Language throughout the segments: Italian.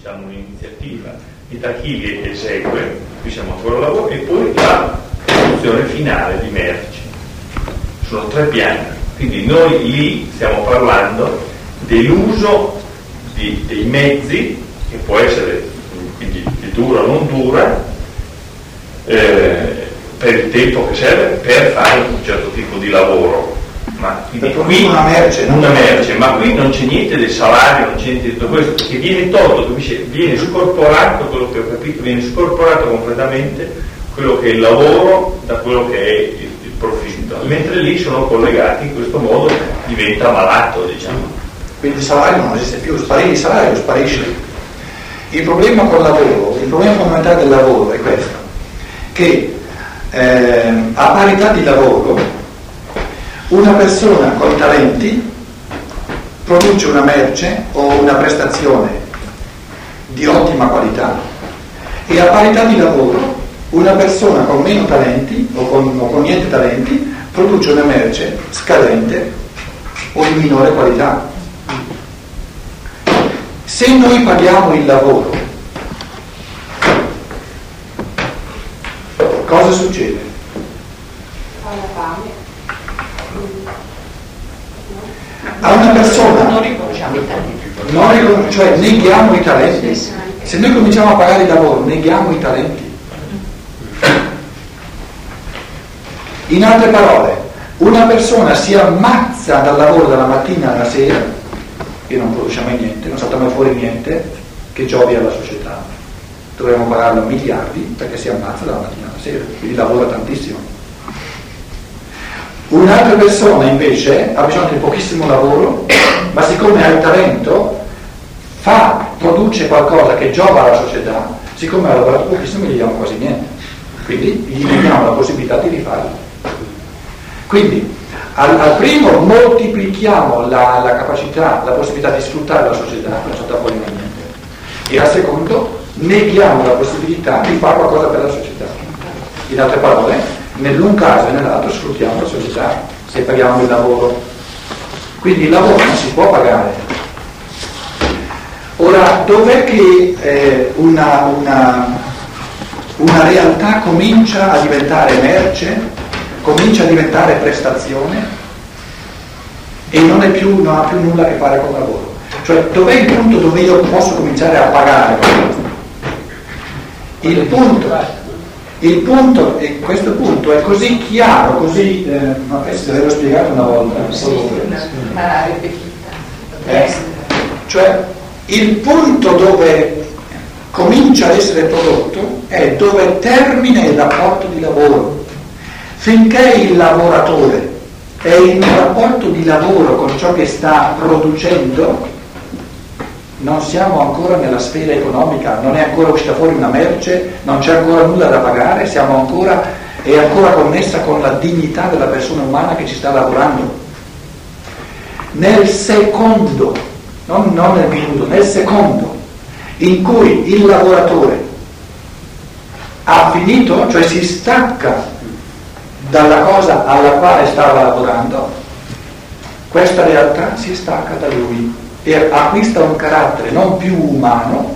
diciamo, un'iniziativa e da chi li esegue, qui siamo ancora al lavoro, e poi la produzione finale di merci. Sono tre piani, quindi noi lì stiamo parlando dell'uso di, dei mezzi, che può essere quindi di dura o non dura, eh, per il tempo che serve per fare un certo tipo di lavoro. Ma qui una merce, una merce, ma qui non c'è niente del salario, non c'è niente di tutto questo, perché viene tolto, viene scorporato, quello che ho capito, viene scorporato completamente quello che è il lavoro da quello che è il, il profitto, mentre lì sono collegati in questo modo diventa malato, diciamo. Quindi il salario non esiste più, sparisce il salario, sparisce. Il problema col lavoro, il problema fondamentale del lavoro è questo, che eh, a parità di lavoro una persona con talenti produce una merce o una prestazione di ottima qualità e a parità di lavoro una persona con meno talenti o con, o con niente talenti produce una merce scadente o di minore qualità. Se noi paghiamo il lavoro, cosa succede? A una persona non riconosciamo i talenti, non ricon- cioè neghiamo i talenti. Se noi cominciamo a pagare il lavoro, neghiamo i talenti. In altre parole, una persona si ammazza dal lavoro dalla mattina alla sera e non produce mai niente, non salta mai fuori niente che giovi alla società. Dovremmo pagarlo miliardi perché si ammazza dalla mattina alla sera, quindi lavora tantissimo. Un'altra persona invece ha bisogno di pochissimo lavoro, ma siccome ha il talento, fa, produce qualcosa che giova alla società, siccome ha lavorato pochissimo gli diamo quasi niente. Quindi gli diamo la possibilità di rifarlo. Quindi al, al primo moltiplichiamo la, la, capacità, la possibilità di sfruttare la società, non salta fuori niente. E al secondo neghiamo la possibilità di fare qualcosa per la società. In altre parole, nell'un caso e nell'altro sfruttiamo la società se paghiamo il lavoro. Quindi il lavoro non si può pagare. Ora, dov'è che eh, una, una, una realtà comincia a diventare merce, comincia a diventare prestazione e non, più, non ha più nulla a che fare con il lavoro? Cioè, dov'è il punto dove io posso cominciare a pagare? Il punto il punto, e questo punto è così chiaro, così, eh, no, questo l'avevo spiegato una volta. Sì, una eh, cioè, il punto dove comincia ad essere prodotto è dove termina il rapporto di lavoro. Finché il lavoratore è in un rapporto di lavoro con ciò che sta producendo, non siamo ancora nella sfera economica, non è ancora uscita fuori una merce, non c'è ancora nulla da pagare, siamo ancora, è ancora connessa con la dignità della persona umana che ci sta lavorando. Nel secondo, non, non nel minuto, nel secondo in cui il lavoratore ha finito, cioè si stacca dalla cosa alla quale stava lavorando, questa realtà si stacca da lui e acquista un carattere non più umano,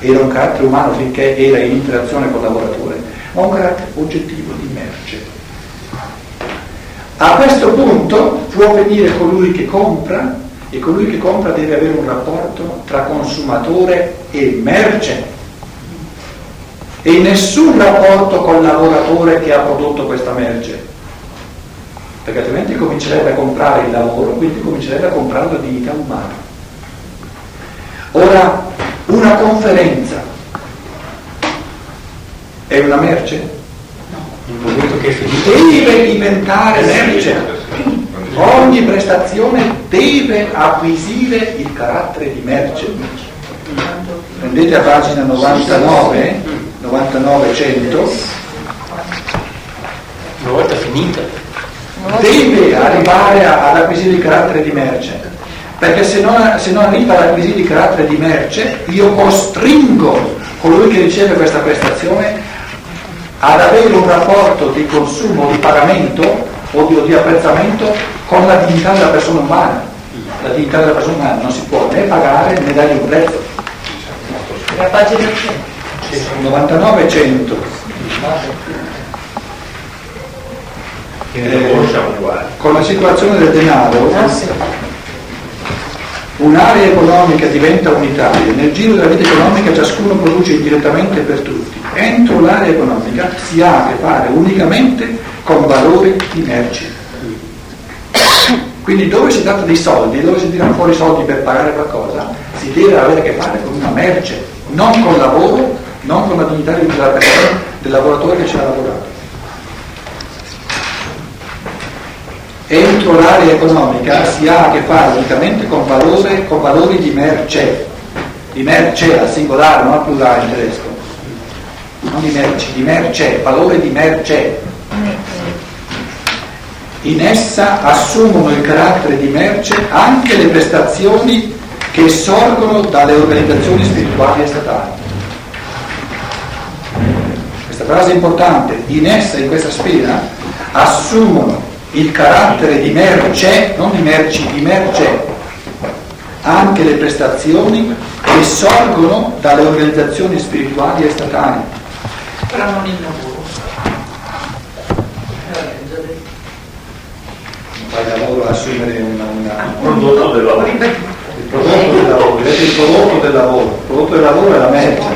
era un carattere umano finché era in interazione col lavoratore, ma un carattere oggettivo di merce. A questo punto può venire colui che compra e colui che compra deve avere un rapporto tra consumatore e merce e nessun rapporto col lavoratore che ha prodotto questa merce perché altrimenti comincerebbe a comprare il lavoro, quindi comincerebbe a comprare la dignità umana. Ora, una conferenza è una merce? No, deve diventare merce. Ogni prestazione deve acquisire il carattere di merce. Prendete a pagina 99, 99 100. Una volta finita deve arrivare ad acquisire il carattere di merce, perché se non, se non arriva ad acquisire il carattere di merce, io costringo colui che riceve questa prestazione ad avere un rapporto di consumo, di pagamento o di, di apprezzamento con la dignità della persona umana. La dignità della persona umana non si può né pagare né dargli un prezzo. La pagina 99 e 100. Eh, con la situazione del denaro, ah, sì. Un'area economica diventa unitaria, nel giro della vita economica ciascuno produce indirettamente per tutti. Entro l'area economica si ha a che fare unicamente con valori di merci. Quindi dove si tratta di soldi, dove si tirano fuori soldi per pagare qualcosa, si deve avere a che fare con una merce, non con lavoro, non con la dignità del lavoratore che ci ha lavorato. Entro l'area economica si ha a che fare unicamente con, valore, con valori di merce, di merce al singolare, non al plurale in tedesco, non di merci, di merce, valore di merce. In essa assumono il carattere di merce anche le prestazioni che sorgono dalle organizzazioni spirituali e statali. Questa frase è importante, in essa, in questa sfera, assumono il carattere di merce, non di merci, di merce, anche le prestazioni che sorgono dalle organizzazioni spirituali e statali. Però non il lavoro. Fai lavoro a assumere una, una, prodotto del lavoro. il prodotto del lavoro, vedete il prodotto del lavoro, il prodotto del lavoro è la merce.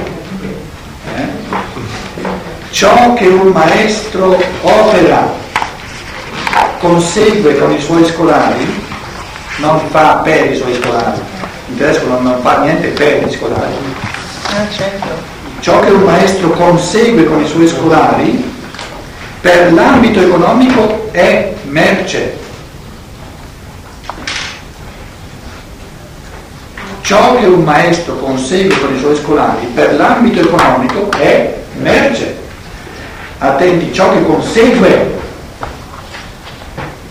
Eh? Ciò che un maestro opera consegue con i suoi scolari, non fa per i suoi scolari, in tedesco non, non fa niente per i scolari. Ah, certo. Ciò che un maestro consegue con i suoi scolari, per l'ambito economico è merce. Ciò che un maestro consegue con i suoi scolari per l'ambito economico è merce. Attenti, ciò che consegue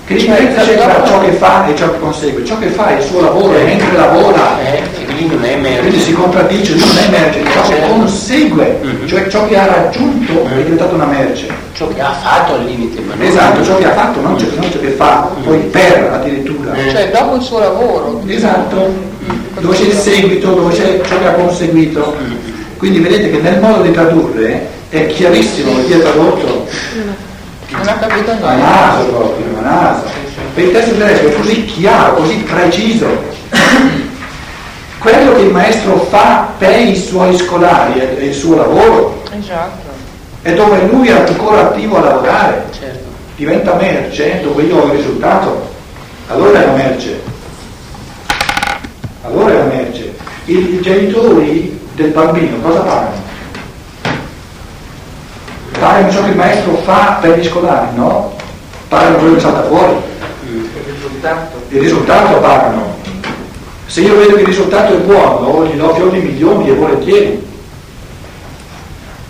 che differenza c'è tra ciò che fa e ciò che consegue? Ciò che fa è il suo lavoro e mentre lavora, Eh, quindi non è merce. quindi si contraddice, lui non è merce, ciò che consegue, Mhm. cioè ciò che ha raggiunto è diventato una merce. Ciò che ha fatto al limite, ma non Esatto, ciò che ha fatto, non ciò, non ciò che fa, poi per addirittura. Eh. Cioè dopo il suo lavoro. Esatto, dove c'è il seguito, dove c'è ciò che ha conseguito. Quindi vedete che nel modo di tradurre è chiarissimo chi è tradotto Non ha capito a niente. Naso. Per il testo tedesco è così chiaro, così preciso. Quello che il maestro fa per i suoi scolari è è il suo lavoro, Esatto. è dove lui è ancora attivo a lavorare, Certo. diventa merce dove io ho il risultato, allora è la merce. Allora è la merce. I, i genitori del bambino cosa pagano? Pagano ciò che il maestro fa per gli scolari, no? Pagano quello che salta fuori. Il risultato pagano. Se io vedo che il risultato è buono, gli do fiori milioni e volentieri.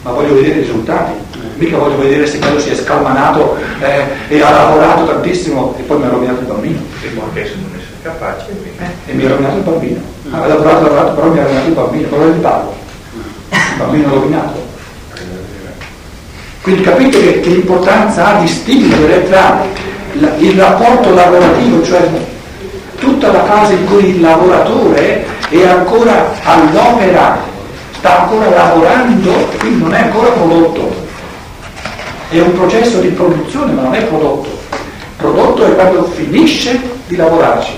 Ma voglio vedere i risultati. Mica voglio vedere se quello si è scalmanato eh, e ha lavorato tantissimo e poi mi ha rovinato il bambino. E essere non essere capace. quindi. E mi ha rovinato il bambino. Ha lavorato, ha lavorato, però mi ha rovinato il bambino. Cosa gli pago? Il bambino rovinato. Quindi capite che, che importanza ha distinguere tra la- il rapporto lavorativo, cioè tutta la fase in cui il lavoratore è ancora all'opera, sta ancora lavorando, quindi non è ancora prodotto. È un processo di produzione, ma non è prodotto. Prodotto è quando finisce di lavorarci.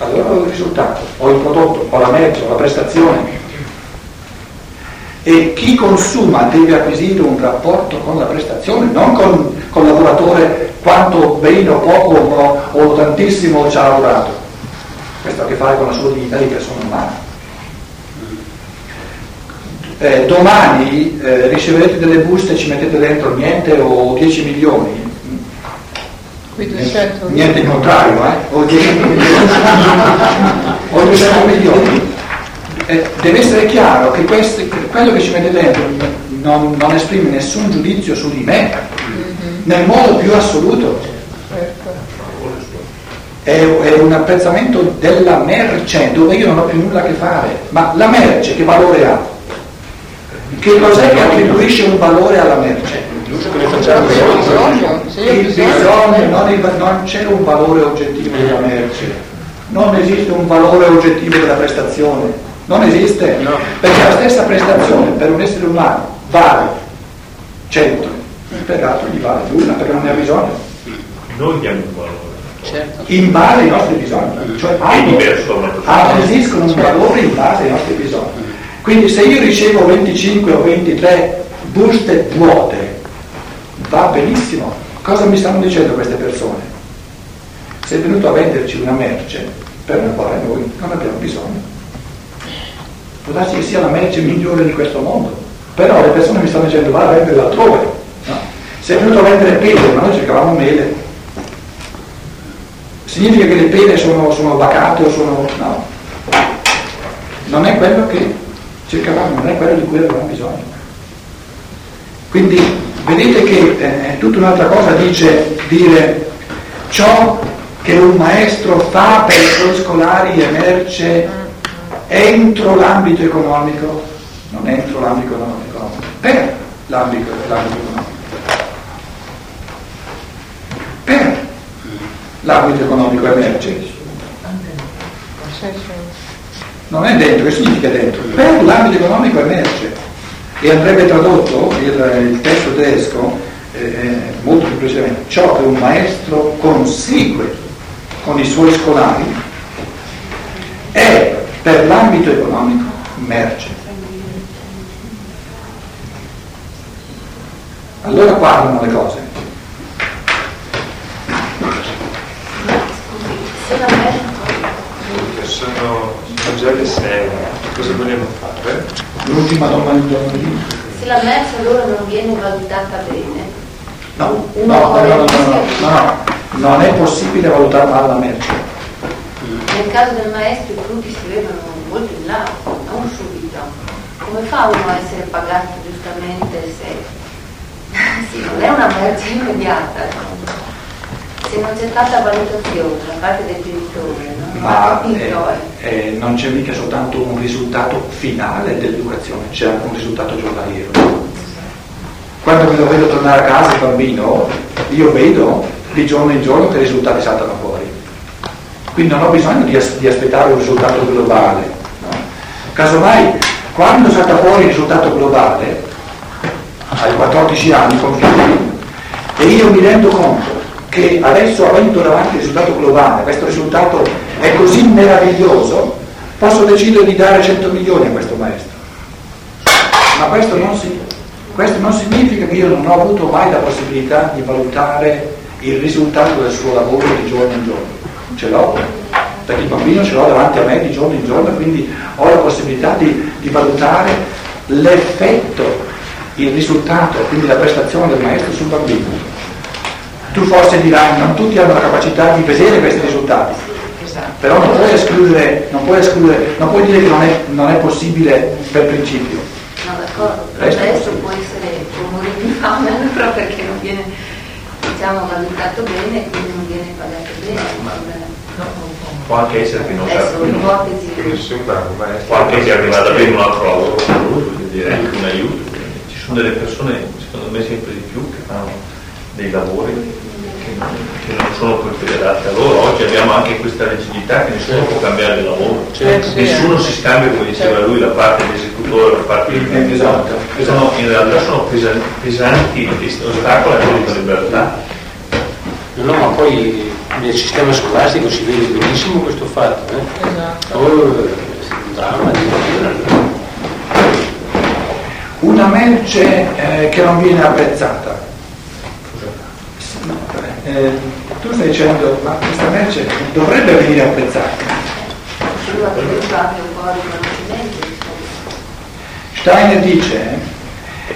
Allora ho il risultato, ho il prodotto, ho la merce, ho la prestazione. E chi consuma deve acquisire un rapporto con la prestazione, non con, con il lavoratore quanto bene o poco o, o tantissimo ci ha lavorato. Questo ha a che fare con la sua dignità di persona umana. Eh, domani eh, riceverete delle buste e ci mettete dentro niente o 10 milioni. Niente, 200 niente il contrario, eh? O 10 milioni. o 200 milioni. Eh, deve essere chiaro che che quello che ci mette dentro non, non esprime nessun giudizio su di me, nel modo più assoluto. È, è un apprezzamento della merce dove io non ho più nulla a che fare. Ma la merce che valore ha? Che cos'è che attribuisce un valore alla merce? L'uso che ne facciamo Il bisogno, non, il- non c'è un valore oggettivo della merce, non esiste un valore oggettivo della prestazione. Non esiste, No. perché la stessa prestazione per un essere umano vale 100, per l'altro gli vale nulla perché non ne ha bisogno. Noi diamo un valore. Certo. In base ai nostri bisogni, cioè È hanno- diverso da una persona. acquisiscono un valore in base ai nostri bisogni. Quindi se io ricevo 25 o 23 buste vuote, va benissimo. Cosa mi stanno dicendo queste persone? Sei venuto a venderci una merce per la quale noi non abbiamo bisogno. Può darsi che sia la merce migliore di questo mondo, però le persone mi stanno dicendo va a vendere altrove. No? Sei venuto a vendere pele, ma noi cercavamo mele. Significa che le pene sono, sono vacate o sono... no. Non è quello che cercavamo, non è quello di cui avevamo bisogno. Quindi vedete che eh, è tutta un'altra cosa dice dire ciò che un maestro fa per i suoi scolari emerge entro l'ambito economico, non entro l'ambito economico, per l'ambito, l'ambito economico. Per l'ambito economico emerge. Non è dentro, che significa dentro? Per l'ambito economico emerge. E andrebbe tradotto il, il testo tedesco eh, eh, molto più precisamente, ciò che un maestro consegue con i suoi scolari per l'ambito economico merce. Allora parlano le cose. Se la merito, che sono, già le sei, cosa vogliamo fare? L'ultima domanda di se la merce allora non viene valutata bene, No, no, no, no, no, no, volesse- no, no, non è possibile valutare male la merce. Nel caso del maestro i frutti si vedono molto in là, non subito. Come fa uno a essere pagato giustamente se sì, non è una merce immediata? Se non c'è stata valutazione da parte del genitore, non Ma capito, eh, eh. eh, non c'è mica soltanto un risultato finale dell'educazione, c'è anche un risultato giornaliero. Quando me lo vedo tornare a casa il bambino, io vedo di giorno in giorno che i risultati saltano fuori. Quindi non ho bisogno di, as- di aspettare un risultato globale. no? Casomai, quando salta fuori il risultato globale, ai 14 anni con figli, e io mi rendo conto che adesso avendo davanti il risultato globale, questo risultato è così meraviglioso, posso decidere di dare 100 milioni a questo maestro. Ma questo non, si- questo non significa che io non ho avuto mai la possibilità di valutare il risultato del suo lavoro di giorno in giorno. Ce l'ho, perché il bambino ce l'ho davanti a me di giorno in giorno, quindi ho la possibilità di, di valutare l'effetto, il risultato, quindi la prestazione del maestro sul bambino. Tu forse dirai, non tutti hanno la capacità di vedere questi risultati, però non puoi escludere, non puoi, escludere, non puoi dire che non è, non è possibile per principio. No, d'accordo, maestro così. può essere può morire di fame allora perché non viene diciamo, valutato bene e quindi non viene pagato bene. Può anche essere che non maestro. può anche essere che vada bene un altro lavoro voglio dire, anche un aiuto. Ci sono delle persone, secondo me sempre di più, che fanno dei lavori che non, che non sono adatti a loro. Oggi abbiamo anche questa rigidità che nessuno può cambiare il lavoro. Certo, Nessuno si scambia, come diceva lui, la parte dell'esecutore, la parte del Eh, esatto, Sono- in realtà sono pesanti, pesanti ostacoli alla libertà. No, ma poi nel sistema scolastico si vede benissimo questo fatto. Eh? Esatto. Oh, un dramma di Una merce eh, che non viene apprezzata. Eh, tu stai dicendo, ma questa merce dovrebbe venire apprezzata. Steiner dice,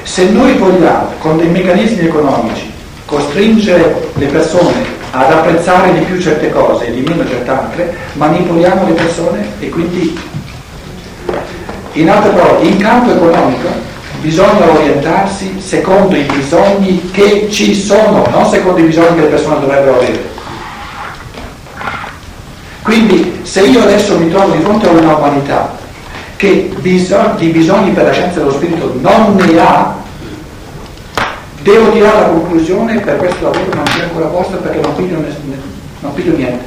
se noi vogliamo con dei meccanismi economici costringere le persone ad apprezzare di più certe cose e di meno certe altre, manipoliamo le persone e quindi, in altre parole, in campo economico bisogna orientarsi secondo i bisogni che ci sono, non secondo i bisogni che le persone dovrebbero avere. Quindi se io adesso mi trovo di fronte a una umanità che biso- di bisogni per la scienza dello spirito non ne ha, devo tirare la conclusione per questo lavoro non c'è ancora posto perché non piglio, non piglio niente.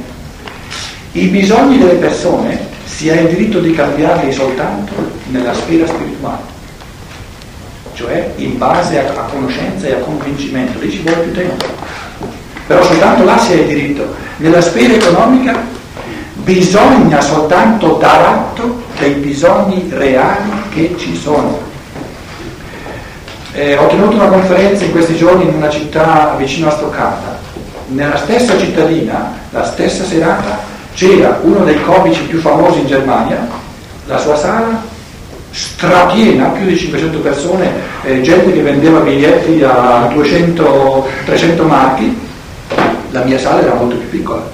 I bisogni delle persone si ha il diritto di cambiarli soltanto nella sfera spirituale, cioè in base a, a conoscenza e a convincimento, lì ci vuole più tempo. Però soltanto là si ha il diritto. Nella sfera economica bisogna soltanto dar atto dei bisogni reali che ci sono. Eh, ho tenuto una conferenza in questi giorni in una città vicino a Stoccata. Nella stessa cittadina, la stessa serata, c'era uno dei comici più famosi in Germania, la sua sala strapiena, più di 500 persone, eh, gente che vendeva biglietti a 200-300 marchi, la mia sala era molto più piccola.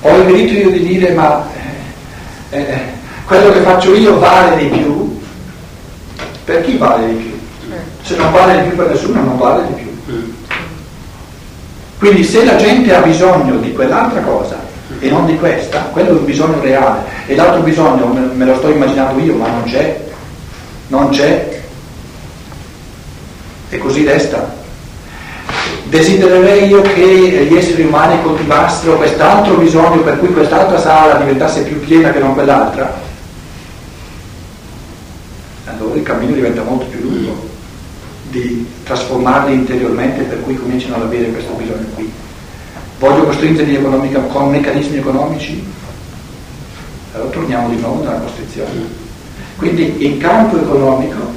Ho il diritto io di dire ma eh, eh, quello che faccio io vale di più? Per chi vale di più? Se non vale di più per nessuno non vale di più. Quindi se la gente ha bisogno di quell'altra cosa e non di questa, quello è un bisogno reale e l'altro bisogno me lo sto immaginando io, ma non c'è, non c'è. E così resta. Desidererei io che gli esseri umani coltivassero quest'altro bisogno per cui quest'altra sala diventasse più piena che non quell'altra? Il cammino diventa molto più lungo di trasformarli interiormente per cui cominciano ad avere questo bisogno qui. Voglio costringerli economica, con meccanismi economici? Allora torniamo di nuovo nella costrizione. Quindi in campo economico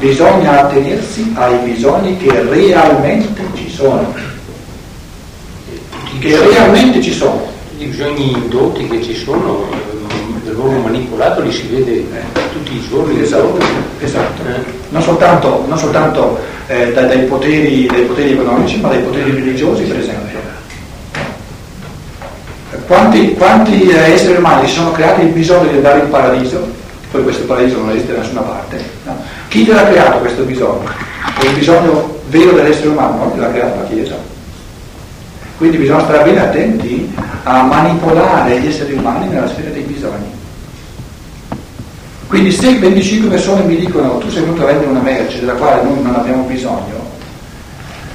bisogna attenersi ai bisogni che realmente ci sono. Che realmente ci sono. I bisogni indotti che ci sono, dell'uomo manipolato li si vede tutti i giorni. Esatto, esatto. Non soltanto, non soltanto eh, dai, dai, poteri, dai poteri economici, ma dai poteri religiosi, per esempio. Quanti, quanti eh, esseri umani si sono creati il bisogno di andare in paradiso, poi questo paradiso non esiste da nessuna parte, no? chi gliel'ha creato questo bisogno? È il bisogno vero dell'essere umano, non gliel'ha creato la Chiesa. Quindi bisogna stare bene attenti a manipolare gli esseri umani nella sfera. Quindi se 25 persone mi dicono tu sei venuto a vendere una merce della quale noi non abbiamo bisogno,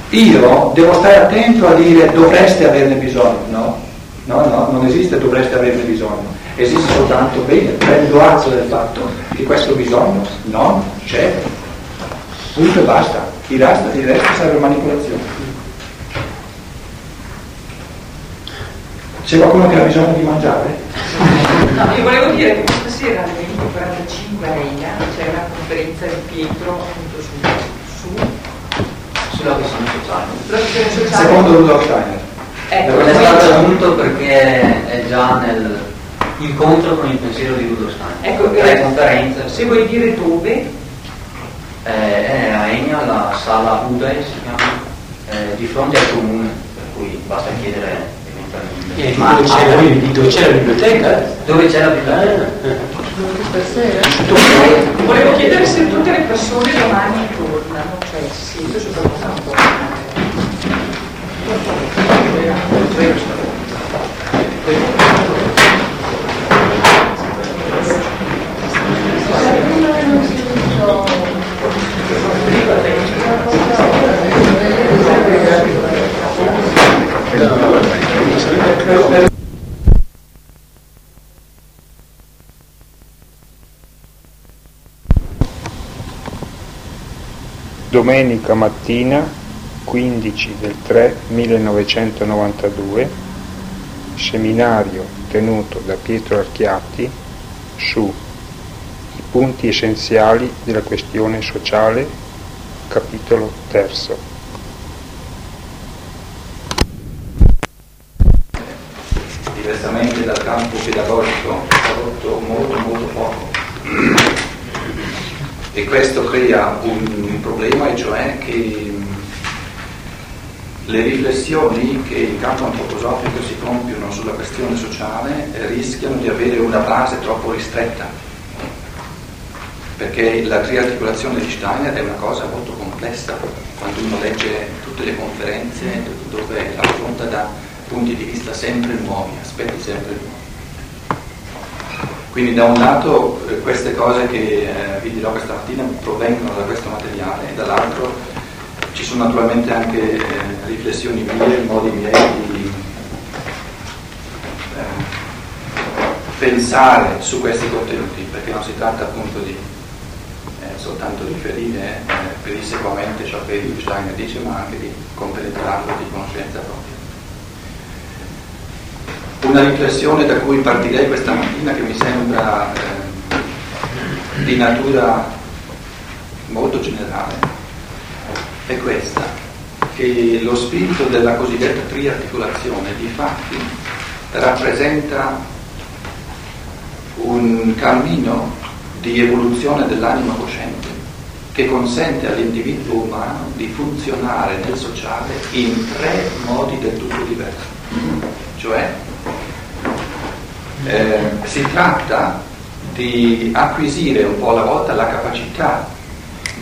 io devo stare attento a dire dovreste averne bisogno, no? No, no, non esiste dovreste averne bisogno, esiste soltanto bene, prendo atto del fatto che questo bisogno non c'è. Punto e basta. Il resto, il resto serve manipolazione. C'è qualcuno che ha bisogno di mangiare? No, io volevo dire che questa sera alle 20.45 a Reina c'è una conferenza di Pietro appunto su, su sulla questione sociale. questione sociale. Secondo Rudolf Steiner. Ecco, è stato aggiunto perché è già nell'incontro con il pensiero di Rudolf Steiner. Ecco, Tre eh, conferenze. se vuoi dire dove, Eh, è a Enia, la sala Uday si chiama, eh, di fronte al comune, per cui basta chiedere eventualmente. E Ma dove c'è, la, dove c'è la biblioteca? dove c'è la biblioteca? volevo chiedere se tutte le persone domani tornano, cioè si siete su Domenica mattina 15 del 3 1992 seminario tenuto da Pietro Archiatti su i punti essenziali della questione sociale capitolo terzo. Diversamente dal campo pedagogico, prodotto molto molto poco. E questo crea un, un problema, e cioè che le riflessioni che in campo antroposofico si compiono sulla questione sociale rischiano di avere una base troppo ristretta, perché la triarticolazione di Steiner è una cosa molto complessa, quando uno legge tutte le conferenze dove affronta da punti di vista sempre nuovi, aspetti sempre nuovi. Quindi da un lato eh, queste cose che eh, vi dirò questa mattina provengono da questo materiale e dall'altro ci sono naturalmente anche eh, riflessioni mie, modi miei di, eh, pensare su questi contenuti, perché non si tratta appunto di eh, soltanto riferire eh, pedissequamente ciò che Steiner dice, ma anche di compenetrarlo di conoscenza propria. Una riflessione da cui partirei questa mattina che mi sembra eh, di natura molto generale è questa, che lo spirito della cosiddetta triarticolazione di fatti rappresenta un cammino di evoluzione dell'anima cosciente che consente all'individuo umano di funzionare nel sociale in tre modi del tutto diversi. Cioè, eh, si tratta di acquisire un po' alla volta la capacità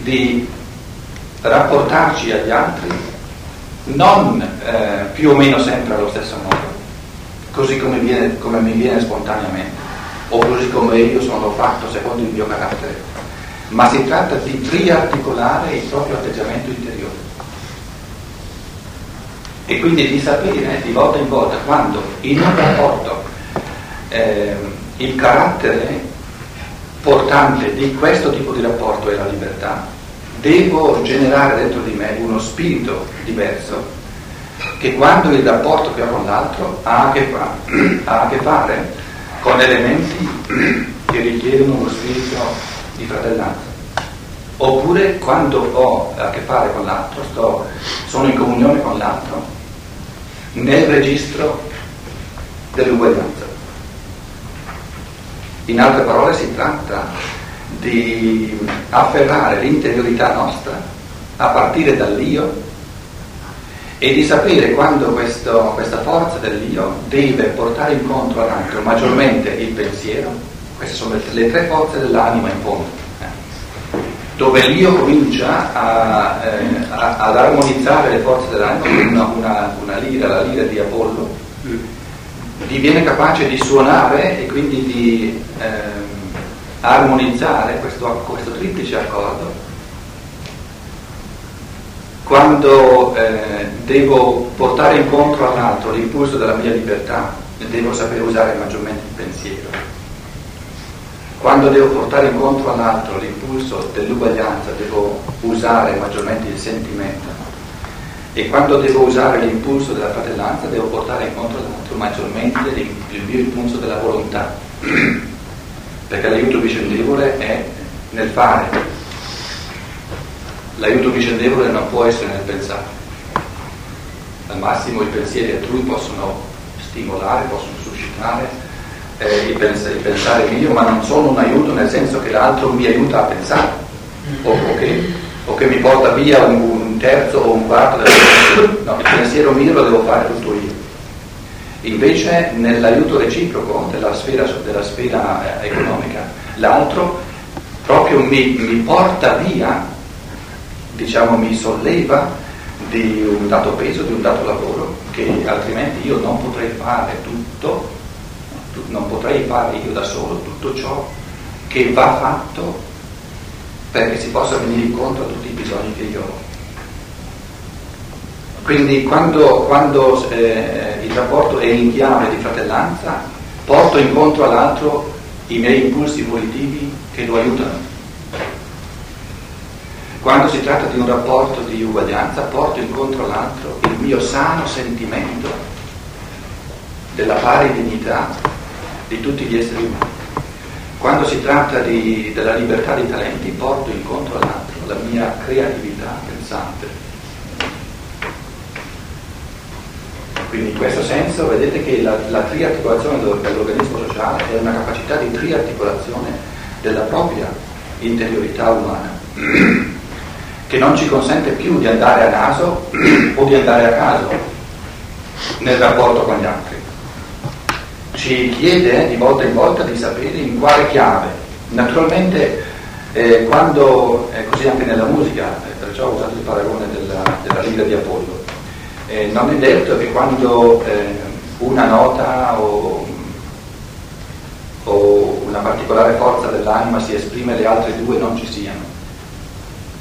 di rapportarci agli altri non eh, più o meno sempre allo stesso modo, così come, viene, come mi viene spontaneamente, o così come io sono fatto secondo il mio carattere, ma si tratta di riarticolare il proprio atteggiamento interiore. E quindi di sapere di volta in volta quando in un rapporto eh, il carattere portante di questo tipo di rapporto è la libertà, devo generare dentro di me uno spirito diverso che quando il rapporto che ho con l'altro ha a che, fa, ha a che fare con elementi che richiedono uno spirito di fratellanza. Oppure quando ho a che fare con l'altro, sto, sono in comunione con l'altro, nel registro dell'uguaglianza. In altre parole si tratta di afferrare l'interiorità nostra a partire dall'io e di sapere quando questo, questa forza dell'io deve portare incontro all'altro maggiormente il pensiero, queste sono le, tre forze dell'anima in fondo, eh, dove l'io comincia a, eh, a, ad armonizzare le forze dell'anima con una, una, una lira, la lira di Apollo, diviene capace di suonare e quindi di eh, armonizzare questo, questo triplice accordo quando eh, devo portare incontro all'altro l'impulso della mia libertà, devo sapere usare maggiormente il pensiero. Quando devo portare incontro all'altro l'impulso dell'uguaglianza, devo usare maggiormente il sentimento. E quando devo usare l'impulso della fratellanza, devo portare incontro all'altro maggiormente il mio impulso della volontà. Perché l'aiuto vicendevole è nel fare, L'aiuto vicendevole non può essere nel pensare. Al massimo i pensieri altrui possono stimolare, possono suscitare eh, il, pens- il, pensare mio, ma non sono un aiuto nel senso che l'altro mi aiuta a pensare o, o, che, o che, mi porta via un, terzo o un quarto del pensiero. No, il pensiero mio lo devo fare tutto io. Invece nell'aiuto reciproco della sfera, della sfera eh, economica, l'altro proprio mi, mi porta via diciamo, mi solleva di un dato peso, di un dato lavoro che altrimenti io non potrei fare tutto, non potrei fare io da solo tutto ciò che va fatto perché si possa venire incontro a tutti i bisogni che io ho. Quindi quando, quando eh, il rapporto è in chiave di fratellanza, porto incontro all'altro i miei impulsi volitivi che lo aiutano quando si tratta di un rapporto di uguaglianza, porto incontro all'altro il mio sano sentimento della pari dignità di tutti gli esseri umani. Quando si tratta di, della libertà dei talenti, porto incontro all'altro la mia creatività pensante. Quindi in questo senso vedete che la, la triarticolazione dell'organismo sociale è una capacità di triarticolazione della propria interiorità umana che non ci consente più di andare a naso o di andare a caso nel rapporto con gli altri. Ci chiede di volta in volta di sapere in quale chiave. Naturalmente eh, quando, eh, così anche nella musica, eh, perciò ho usato il paragone della, della di Apollo, eh, non è detto che quando eh, una nota o, o una particolare forza dell'anima si esprime le altre due non ci siano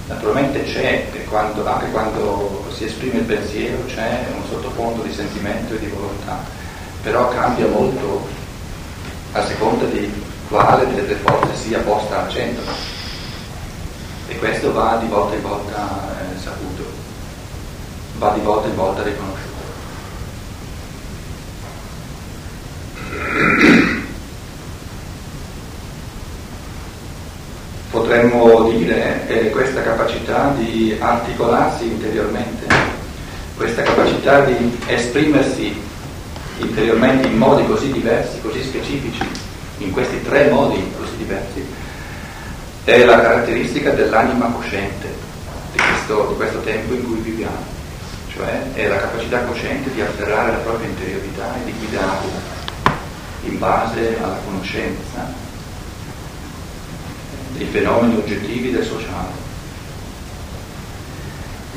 Naturalmente c'è, quando, anche quando si esprime il pensiero, c'è un sottofondo di sentimento e di volontà, però cambia molto a seconda di quale delle tre forze sia posta al centro. E questo va di volta in volta eh, saputo, va di volta in volta riconosciuto. Potremmo dire eh, questa capacità di articolarsi interiormente, questa capacità di esprimersi interiormente in modi così diversi, così specifici, in questi tre modi così diversi, è la caratteristica dell'anima cosciente di questo, di questo tempo in cui viviamo, cioè è la capacità cosciente di afferrare la propria interiorità e di guidarla in base alla conoscenza dei fenomeni oggettivi del sociale.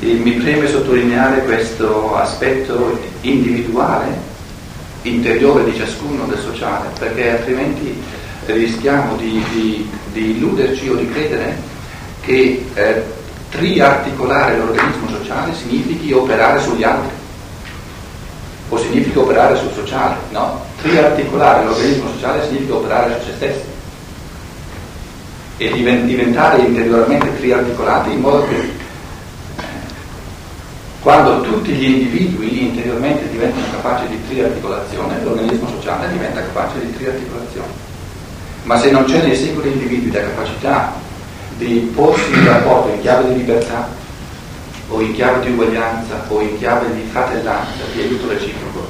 E mi preme sottolineare questo aspetto individuale interiore di ciascuno del sociale, perché altrimenti rischiamo di, di, di illuderci o di credere che eh, triarticolare l'organismo sociale significhi operare sugli altri o significa operare sul sociale, no? Triarticolare l'organismo sociale significa operare su se stessi e diventare interiormente triarticolati in modo che quando tutti gli individui interiormente diventano capaci di triarticolazione, l'organismo sociale diventa capace di triarticolazione. Ma se non c'è nei singoli individui la capacità di porsi in rapporto in chiave di libertà, o in chiave di uguaglianza, o in chiave di fratellanza, di aiuto reciproco,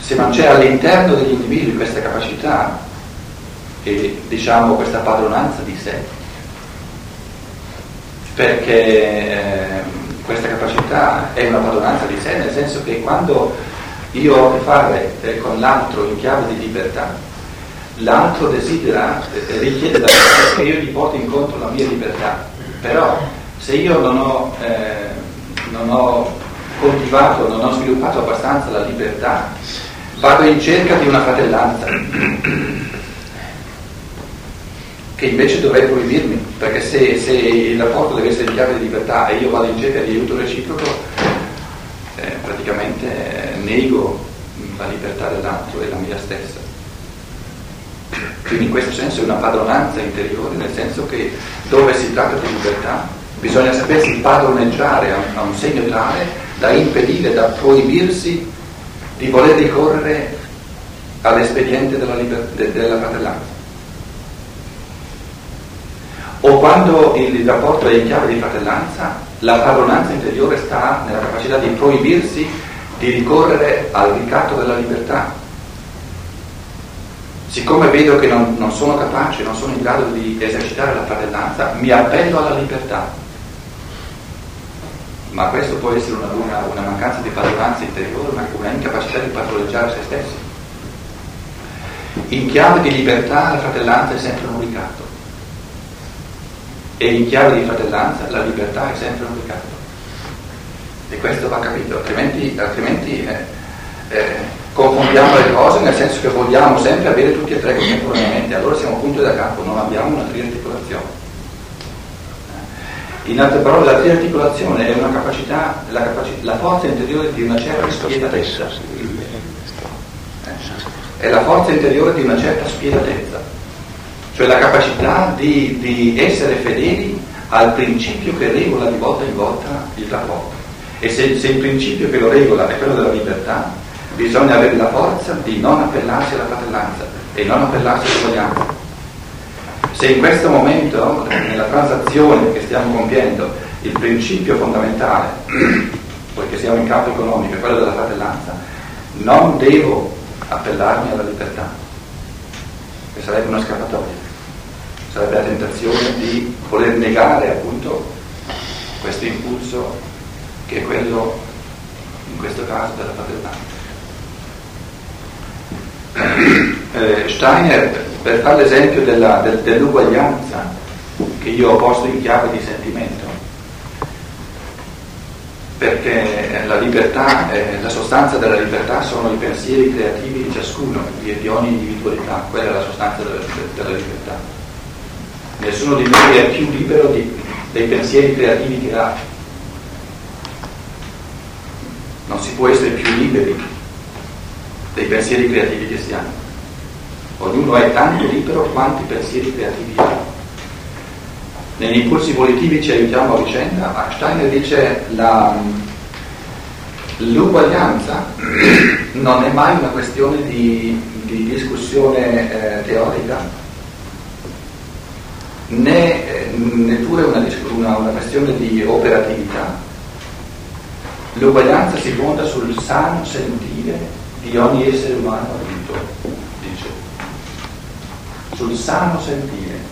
se non c'è all'interno degli individui questa capacità e diciamo questa padronanza di sé, perché eh, questa capacità è una padronanza di sé, nel senso che quando io ho a che fare eh, con l'altro in chiave di libertà, l'altro desidera, richiede da me che io gli porti incontro la mia libertà, però se io non ho, eh, non ho coltivato, non ho sviluppato abbastanza la libertà, vado in cerca di una fratellanza che invece dovrei proibirmi, perché se, se, il rapporto deve essere in chiave di libertà e io vado in cerca di aiuto reciproco, eh, praticamente nego la libertà dell'altro e la mia stessa. Quindi in questo senso è una padronanza interiore, nel senso che dove si tratta di libertà bisogna sapersi padroneggiare a un, segno tale da impedire, da proibirsi di voler ricorrere all'espediente della, liber- de- della fratellanza o quando il rapporto è in chiave di fratellanza, la padronanza interiore sta nella capacità di proibirsi di ricorrere al ricatto della libertà. Siccome vedo che non, non sono capace, non sono in grado di esercitare la fratellanza, mi appello alla libertà. Ma questo può essere una, una, una mancanza di padronanza interiore, una, una incapacità di padroneggiare se stessi. In chiave di libertà la fratellanza è sempre un ricatto e in chiave di fratellanza la libertà è sempre un peccato. E questo va capito, altrimenti, altrimenti eh, eh, confondiamo le cose nel senso che vogliamo sempre avere tutti e tre contemporaneamente, allora siamo punti da capo, non abbiamo una triarticolazione. In altre parole, la triarticolazione è una capacità, la, capacità, la forza interiore di una certa spietatezza. È la forza interiore di una certa spietatezza cioè la capacità di, di essere fedeli al principio che regola di volta in volta il rapporto. E se, se, il principio che lo regola è quello della libertà, bisogna avere la forza di non appellarsi alla fratellanza e non appellarsi all'uguaglianza. Se in questo momento, nella transazione che stiamo compiendo, il principio fondamentale, poiché siamo in campo economico, è quello della fratellanza, non devo appellarmi alla libertà, che sarebbe una scappatoia sarebbe la tentazione di voler negare appunto questo impulso che è quello, in questo caso, della fratellanza. Eh, Steiner, per fare l'esempio della, del, dell'uguaglianza che io ho posto in chiave di sentimento, perché la libertà, eh, la sostanza della libertà sono i pensieri creativi di ciascuno, di, di ogni individualità, quella è la sostanza della, della libertà. Nessuno di noi è più libero di, dei pensieri creativi che ha. Non si può essere più liberi dei pensieri creativi che si hanno. ognuno è tanto libero quanti pensieri creativi ha. Negli impulsi volitivi ci aiutiamo a vicenda, Steiner dice la, l'uguaglianza non è mai una questione di, di discussione eh, teorica, né, eh, neppure una, una, una questione di operatività, L'uguaglianza si fonda sul sano sentire di ogni essere umano adulto, dice. Sul sano sentire.